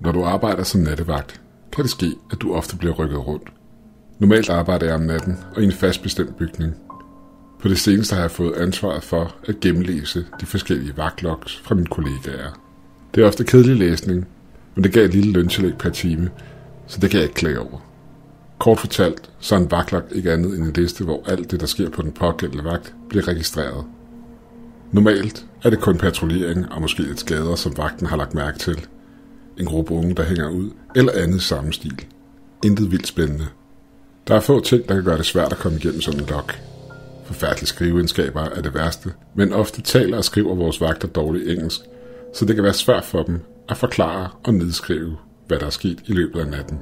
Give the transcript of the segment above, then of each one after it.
Når du arbejder som nattevagt, kan det ske, at du ofte bliver rykket rundt. Normalt arbejder jeg om natten og i en fast bestemt bygning. På det seneste har jeg fået ansvaret for at gennemlæse de forskellige vagtlogs fra mine kollegaer. Det er ofte kedelig læsning, men det gav et lille løntillæg per time, så det kan jeg ikke klage over. Kort fortalt, så er en vagtlog ikke andet end en liste, hvor alt det, der sker på den pågældende vagt, bliver registreret. Normalt er det kun patruljering og måske lidt skader, som vagten har lagt mærke til. En gruppe unge, der hænger ud, eller andet samme stil. Intet vildt spændende. Der er få ting, der kan gøre det svært at komme igennem sådan en lok. Forfærdelige skriveindskaber er det værste, men ofte taler og skriver vores vagter dårligt engelsk, så det kan være svært for dem at forklare og nedskrive, hvad der er sket i løbet af natten.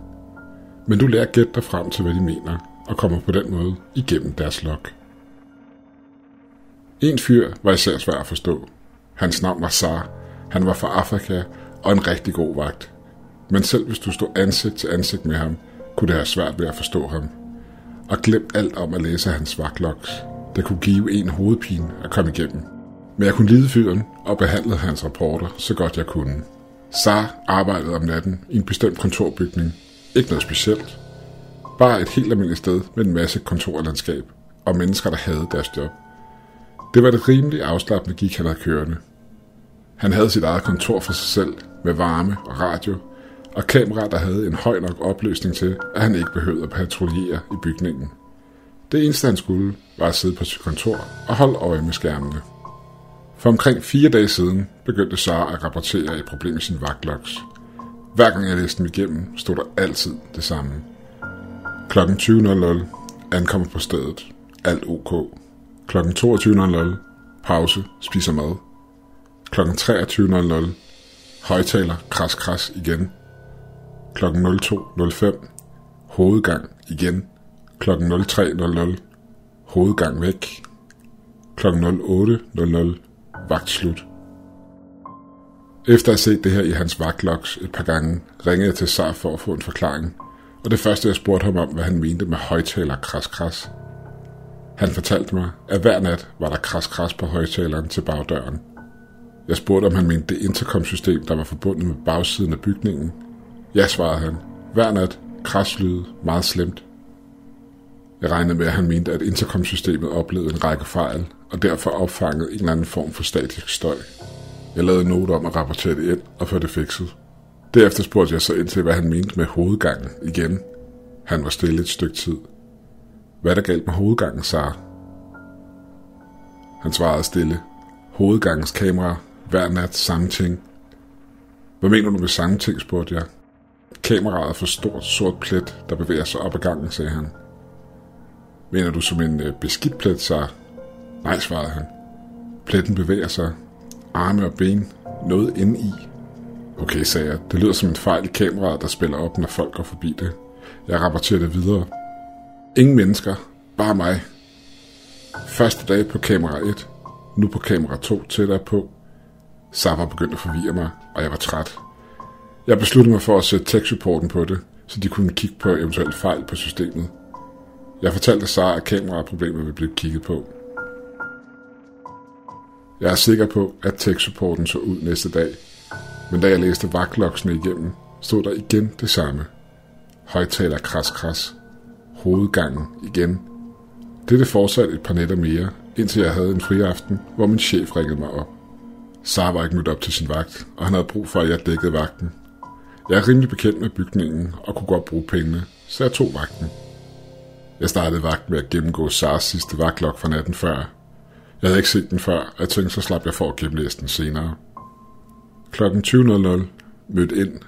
Men du lærer at gætte dig frem til, hvad de mener, og kommer på den måde igennem deres log. En fyr var især svær at forstå. Hans navn var Sar. Han var fra Afrika og en rigtig god vagt. Men selv hvis du stod ansigt til ansigt med ham, kunne det have svært ved at forstå ham. Og glem alt om at læse hans vagtloks. Det kunne give en hovedpine at komme igennem. Men jeg kunne lide fyren og behandlede hans rapporter så godt jeg kunne. Sar arbejdede om natten i en bestemt kontorbygning. Ikke noget specielt. Bare et helt almindeligt sted med en masse kontorlandskab og mennesker, der havde deres job. Det var det rimelig afslappende gik han havde kørende. Han havde sit eget kontor for sig selv, med varme og radio, og kamera, der havde en høj nok opløsning til, at han ikke behøvede at patruljere i bygningen. Det eneste han skulle, var at sidde på sit kontor og holde øje med skærmene. For omkring fire dage siden begyndte Sara at rapportere et problem i sin vagtloks. Hver gang jeg læste dem igennem, stod der altid det samme. Klokken 20.00 ankommer på stedet. Alt ok. Klokken 22.00 pause, spiser mad. Klokken 23.00 højtaler, kras kras igen. Klokken 02.05 hovedgang igen. Klokken 03.00 hovedgang væk. Klokken 08.00 vagt slut. Efter at have set det her i hans vagtlogs et par gange, ringede jeg til Sar for at få en forklaring, og det første jeg spurgte ham om, hvad han mente med højtaler kras kras. Han fortalte mig, at hver nat var der kras kras på højtaleren til bagdøren. Jeg spurgte, om han mente det intercomsystem, der var forbundet med bagsiden af bygningen. Ja, svarede han. Hver nat kraslyd meget slemt. Jeg regnede med, at han mente, at intercomsystemet oplevede en række fejl, og derfor opfangede en eller anden form for statisk støj. Jeg lavede en note om at rapportere det ind og få det fikset. Derefter spurgte jeg så ind til, hvad han mente med hovedgangen igen. Han var stille et stykke tid. Hvad der galt med hovedgangen, Sara? Han svarede stille. Hovedgangens kamera, hver nat samme ting. Hvad mener du med samme ting, spurgte jeg. Kameraet er for stort sort plet, der bevæger sig op ad gangen, sagde han. Mener du som en øh, beskidt plet, så? Nej, svarede han. Pletten bevæger sig. Arme og ben. Noget inde i. Okay, sagde jeg. Det lyder som en fejl i kameraet, der spiller op, når folk går forbi det. Jeg rapporterer det videre. Ingen mennesker. Bare mig. Første dag på kamera 1. Nu på kamera 2 tættere på. Zappa begyndte at forvirre mig, og jeg var træt. Jeg besluttede mig for at sætte tech-supporten på det, så de kunne kigge på eventuelle fejl på systemet. Jeg fortalte Sara, at kameraproblemer ville blive kigget på. Jeg er sikker på, at tech-supporten så ud næste dag, men da jeg læste vagtloksene igennem, stod der igen det samme. Højtaler kras kras. Hovedgangen igen. Dette fortsatte et par nætter mere, indtil jeg havde en fri aften, hvor min chef ringede mig op. Sara var ikke mødt op til sin vagt, og han havde brug for, at jeg dækkede vagten. Jeg er rimelig bekendt med bygningen og kunne godt bruge pengene, så jeg tog vagten. Jeg startede vagt med at gennemgå Sars sidste vagtlok fra natten før. Jeg havde ikke set den før, og jeg tænkte, så slap jeg for at gennemlæse den senere. Klokken 20.00 mødte ind.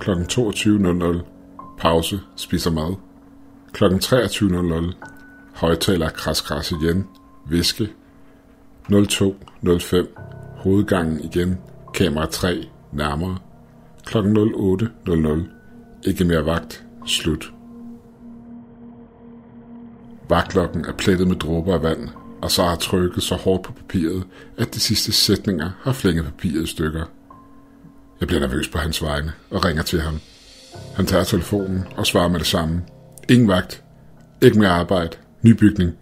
Klokken 22.00 pause, spiser mad. Klokken 23.00 højtaler kras kras igen, viske. 02.05 hovedgangen igen, kamera 3 nærmere. Klokken 08.00 ikke mere vagt, slut. Vagtlokken er plettet med dråber af vand, og så har trykket så hårdt på papiret, at de sidste sætninger har flænget papiret i stykker. Jeg bliver nervøs på hans vegne og ringer til ham. Han tager telefonen og svarer med det samme. Ingen vagt. Ikke mere arbejde. Ny bygning.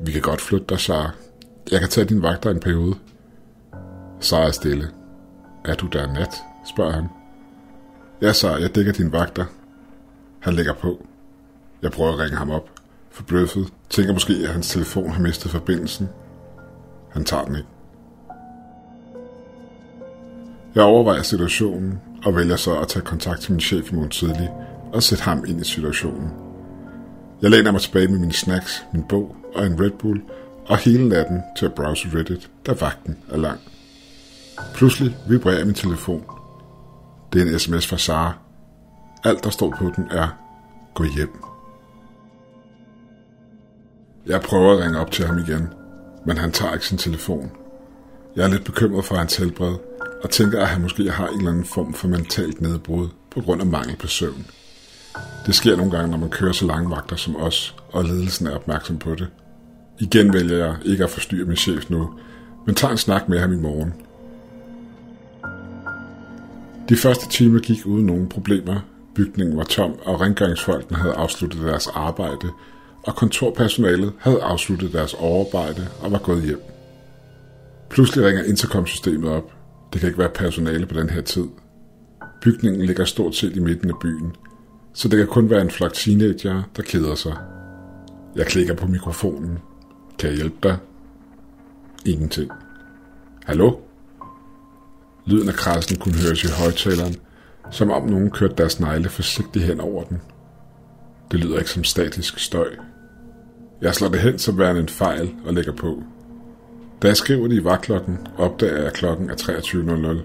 Vi kan godt flytte dig, Sara. Jeg kan tage din vagter en periode. Sara er stille. Er du der nat? spørger han. Ja, så jeg dækker din vagter. Han lægger på. Jeg prøver at ringe ham op. Forbløffet. Tænker måske, at hans telefon har mistet forbindelsen. Han tager den ikke. Jeg overvejer situationen og vælger så at tage kontakt til min chef i morgen tidlig og sætte ham ind i situationen. Jeg læner mig tilbage med mine snacks, min bog og en Red Bull og hele natten til at browse Reddit, da vagten er lang. Pludselig vibrerer min telefon. Det er en sms fra Sara. Alt, der står på den, er gå hjem. Jeg prøver at ringe op til ham igen, men han tager ikke sin telefon. Jeg er lidt bekymret for hans helbred, og tænker, at han måske har en eller anden form for mentalt nedbrud på grund af mangel på søvn. Det sker nogle gange, når man kører så lange vagter som os, og ledelsen er opmærksom på det. Igen vælger jeg ikke at forstyrre min chef nu, men tager en snak med ham i morgen. De første timer gik uden nogen problemer. Bygningen var tom, og rengøringsfolkene havde afsluttet deres arbejde, og kontorpersonalet havde afsluttet deres overarbejde og var gået hjem. Pludselig ringer intercomsystemet op. Det kan ikke være personale på den her tid. Bygningen ligger stort set i midten af byen, så det kan kun være en flok teenager, der keder sig. Jeg klikker på mikrofonen. Kan jeg hjælpe dig? Ingenting. Hallo? Lyden af krassen kunne høres i højtaleren, som om nogen kørte deres negle forsigtigt hen over den. Det lyder ikke som statisk støj. Jeg slår det hen som værende en fejl og lægger på. Da jeg skriver det i vagtklokken, opdager jeg, at klokken er 23.00.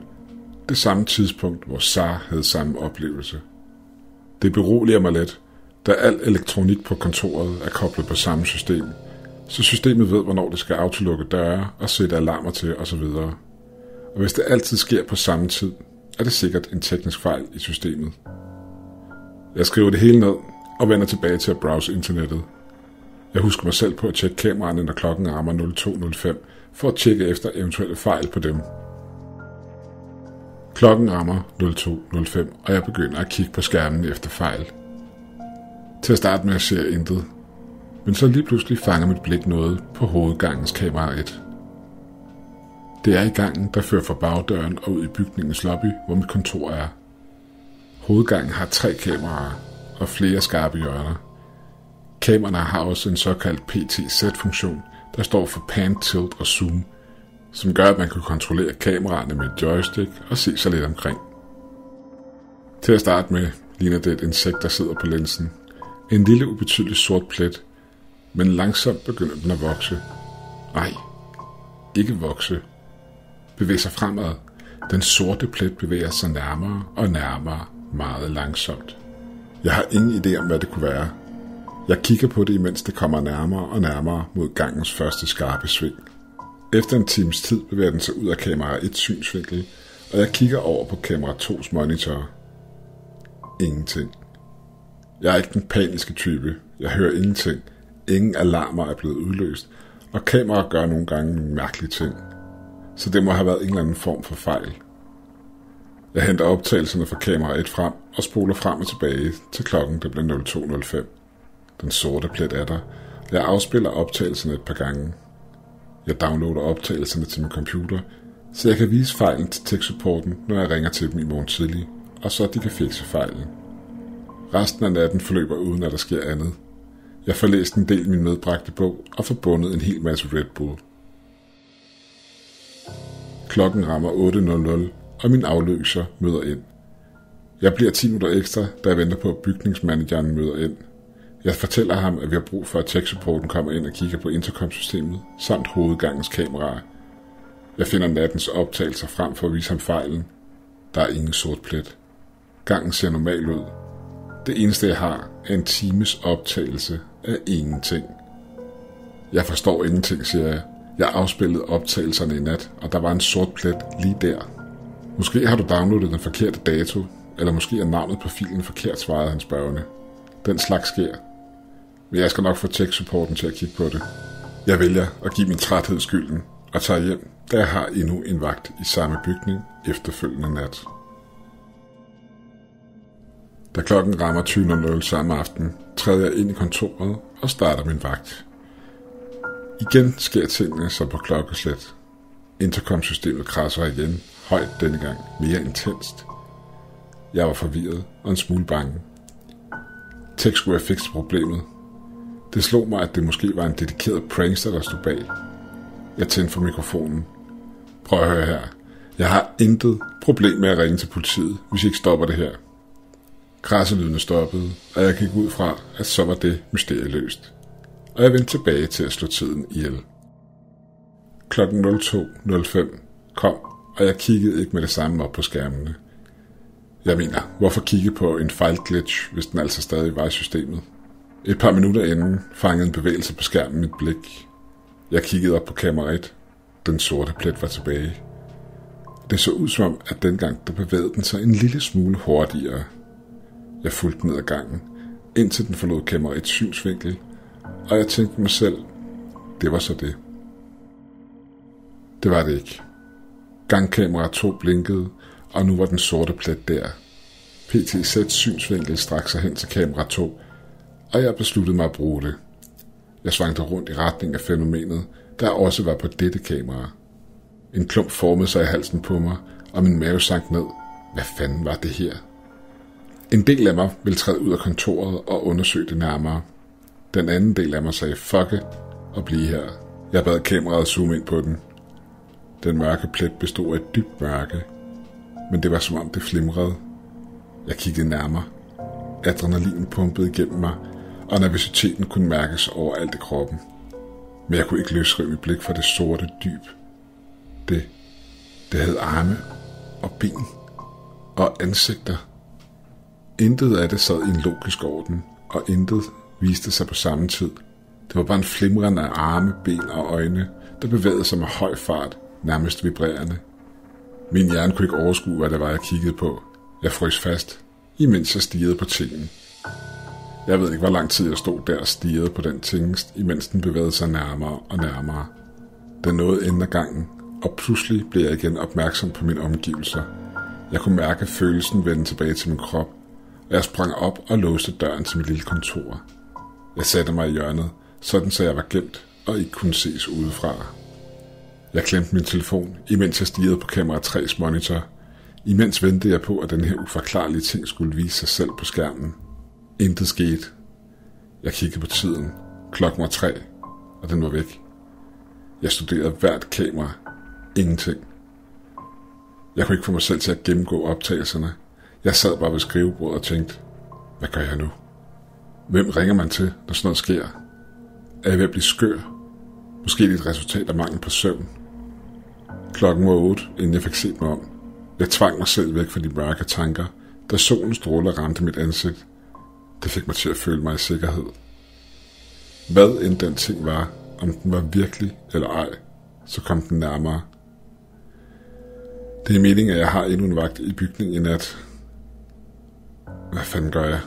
Det samme tidspunkt, hvor Sar havde samme oplevelse. Det beroliger mig lidt, da al elektronik på kontoret er koblet på samme system, så systemet ved, hvornår det skal autolukke døre og sætte alarmer til osv. Og hvis det altid sker på samme tid, er det sikkert en teknisk fejl i systemet. Jeg skriver det hele ned og vender tilbage til at browse internettet. Jeg husker mig selv på at tjekke kameraerne, når klokken rammer 02.05, for at tjekke efter eventuelle fejl på dem. Klokken rammer 02.05, og jeg begynder at kigge på skærmen efter fejl. Til at starte med ser jeg intet, men så lige pludselig fanger mit blik noget på hovedgangens kamera 1. Det er i gangen, der fører fra bagdøren og ud i bygningens lobby, hvor mit kontor er. Hovedgangen har tre kameraer og flere skarpe hjørner. Kameraerne har også en såkaldt PTZ-funktion, der står for Pan, Tilt og Zoom, som gør, at man kan kontrollere kameraerne med et joystick og se sig lidt omkring. Til at starte med ligner det et insekt, der sidder på linsen. En lille ubetydelig sort plet, men langsomt begynder den at vokse. Nej, ikke vokse. Bevæge sig fremad. Den sorte plet bevæger sig nærmere og nærmere meget langsomt. Jeg har ingen idé om, hvad det kunne være. Jeg kigger på det, imens det kommer nærmere og nærmere mod gangens første skarpe sving. Efter en times tid bevæger den sig ud af kamera 1 synsvinkel, og jeg kigger over på kamera 2's monitor. Ingenting. Jeg er ikke den paniske type. Jeg hører ingenting. Ingen alarmer er blevet udløst, og kameraet gør nogle gange nogle mærkelige ting. Så det må have været en eller anden form for fejl. Jeg henter optagelserne fra kamera 1 frem og spoler frem og tilbage til klokken det bliver 02.05. Den sorte plet er der. Jeg afspiller optagelserne et par gange. Jeg downloader optagelserne til min computer, så jeg kan vise fejlen til tech-supporten, når jeg ringer til dem i morgen tidlig, og så de kan fikse fejlen. Resten af natten forløber uden at der sker andet. Jeg får læst en del af min medbragte bog og forbundet en hel masse Red Bull. Klokken rammer 8.00, og min afløser møder ind. Jeg bliver 10 minutter ekstra, da jeg venter på, at bygningsmanageren møder ind. Jeg fortæller ham, at vi har brug for, at tech-supporten kommer ind og kigger på intercomsystemet, samt hovedgangens kameraer. Jeg finder nattens optagelser frem for at vise ham fejlen. Der er ingen sort plet. Gangen ser normal ud. Det eneste, jeg har, er en times optagelse af ingenting. Jeg forstår ingenting, siger jeg. Jeg afspillede optagelserne i nat, og der var en sort plet lige der. Måske har du downloadet den forkerte dato, eller måske er navnet på filen forkert, svarede han spørgende. Den slags sker. Men jeg skal nok få tech-supporten til at kigge på det. Jeg vælger at give min træthed skylden og tager hjem, da jeg har endnu en vagt i samme bygning efterfølgende nat. Da klokken rammer 20.00 samme aften, træder jeg ind i kontoret og starter min vagt. Igen sker tingene som på klokkeslæt. Intercom-systemet krasser igen, højt denne gang, mere intenst. Jeg var forvirret og en smule bange. Tænk skulle have fikset problemet. Det slog mig, at det måske var en dedikeret prankster, der stod bag. Jeg tændte for mikrofonen. Prøv at høre her. Jeg har intet problem med at ringe til politiet, hvis I ikke stopper det her. Krasselydene stoppede, og jeg gik ud fra, at så var det mysterieløst. Og jeg vendte tilbage til at slå tiden ihjel. Klokken 02.05 kom, og jeg kiggede ikke med det samme op på skærmene. Jeg mener, hvorfor kigge på en fejlglitch, hvis den altså stadig var i systemet? Et par minutter inden fangede en bevægelse på skærmen mit blik. Jeg kiggede op på kamera 1. Den sorte plet var tilbage. Det så ud som om, at dengang der bevægede den sig en lille smule hurtigere. Jeg fulgte ned ad gangen, indtil den forlod kamera et synsvinkel, og jeg tænkte mig selv, det var så det. Det var det ikke. Gangkamera 2 blinkede, og nu var den sorte plet der. PTZ synsvinkel strak sig hen til kamera 2, og jeg besluttede mig at bruge det. Jeg svangte rundt i retning af fænomenet, der også var på dette kamera. En klump formede sig i halsen på mig, og min mave sank ned. Hvad fanden var det her? En del af mig ville træde ud af kontoret og undersøge det nærmere. Den anden del af mig sagde, fuck it, og blive her. Jeg bad kameraet zoome ind på den. Den mørke plet bestod af et dybt mørke, men det var som om det flimrede. Jeg kiggede nærmere. Adrenalin pumpede igennem mig, og nervøsiteten kunne mærkes over alt i kroppen. Men jeg kunne ikke løsrive mit blik fra det sorte dyb. Det, det havde arme og ben og ansigter. Intet af det sad i en logisk orden, og intet viste sig på samme tid. Det var bare en flimren af arme, ben og øjne, der bevægede sig med høj fart, nærmest vibrerende. Min hjerne kunne ikke overskue, hvad det var, jeg kiggede på. Jeg frøs fast, imens jeg stirrede på tingen. Jeg ved ikke, hvor lang tid jeg stod der og stirrede på den tingest, imens den bevægede sig nærmere og nærmere. Den nåede enden af gangen, og pludselig blev jeg igen opmærksom på mine omgivelser. Jeg kunne mærke følelsen vende tilbage til min krop, og jeg sprang op og låste døren til mit lille kontor. Jeg satte mig i hjørnet, sådan så jeg var gemt og ikke kunne ses udefra. Jeg klemte min telefon, imens jeg stirrede på kamera 3's monitor. Imens ventede jeg på, at den her uforklarlige ting skulle vise sig selv på skærmen. Intet skete. Jeg kiggede på tiden. Klokken var tre, og den var væk. Jeg studerede hvert kamera. Ingenting. Jeg kunne ikke få mig selv til at gennemgå optagelserne. Jeg sad bare ved skrivebordet og tænkte, hvad gør jeg nu? Hvem ringer man til, når sådan noget sker? Er jeg ved at blive skør? Måske det et resultat af mangel på søvn. Klokken var otte, inden jeg fik set mig om. Jeg tvang mig selv væk fra de mørke tanker, da solen stråler ramte mit ansigt. Det fik mig til at føle mig i sikkerhed. Hvad end den ting var, om den var virkelig eller ej, så kom den nærmere. Det er meningen, at jeg har endnu en vagt i bygningen i nat. Hvad fanden gør jeg?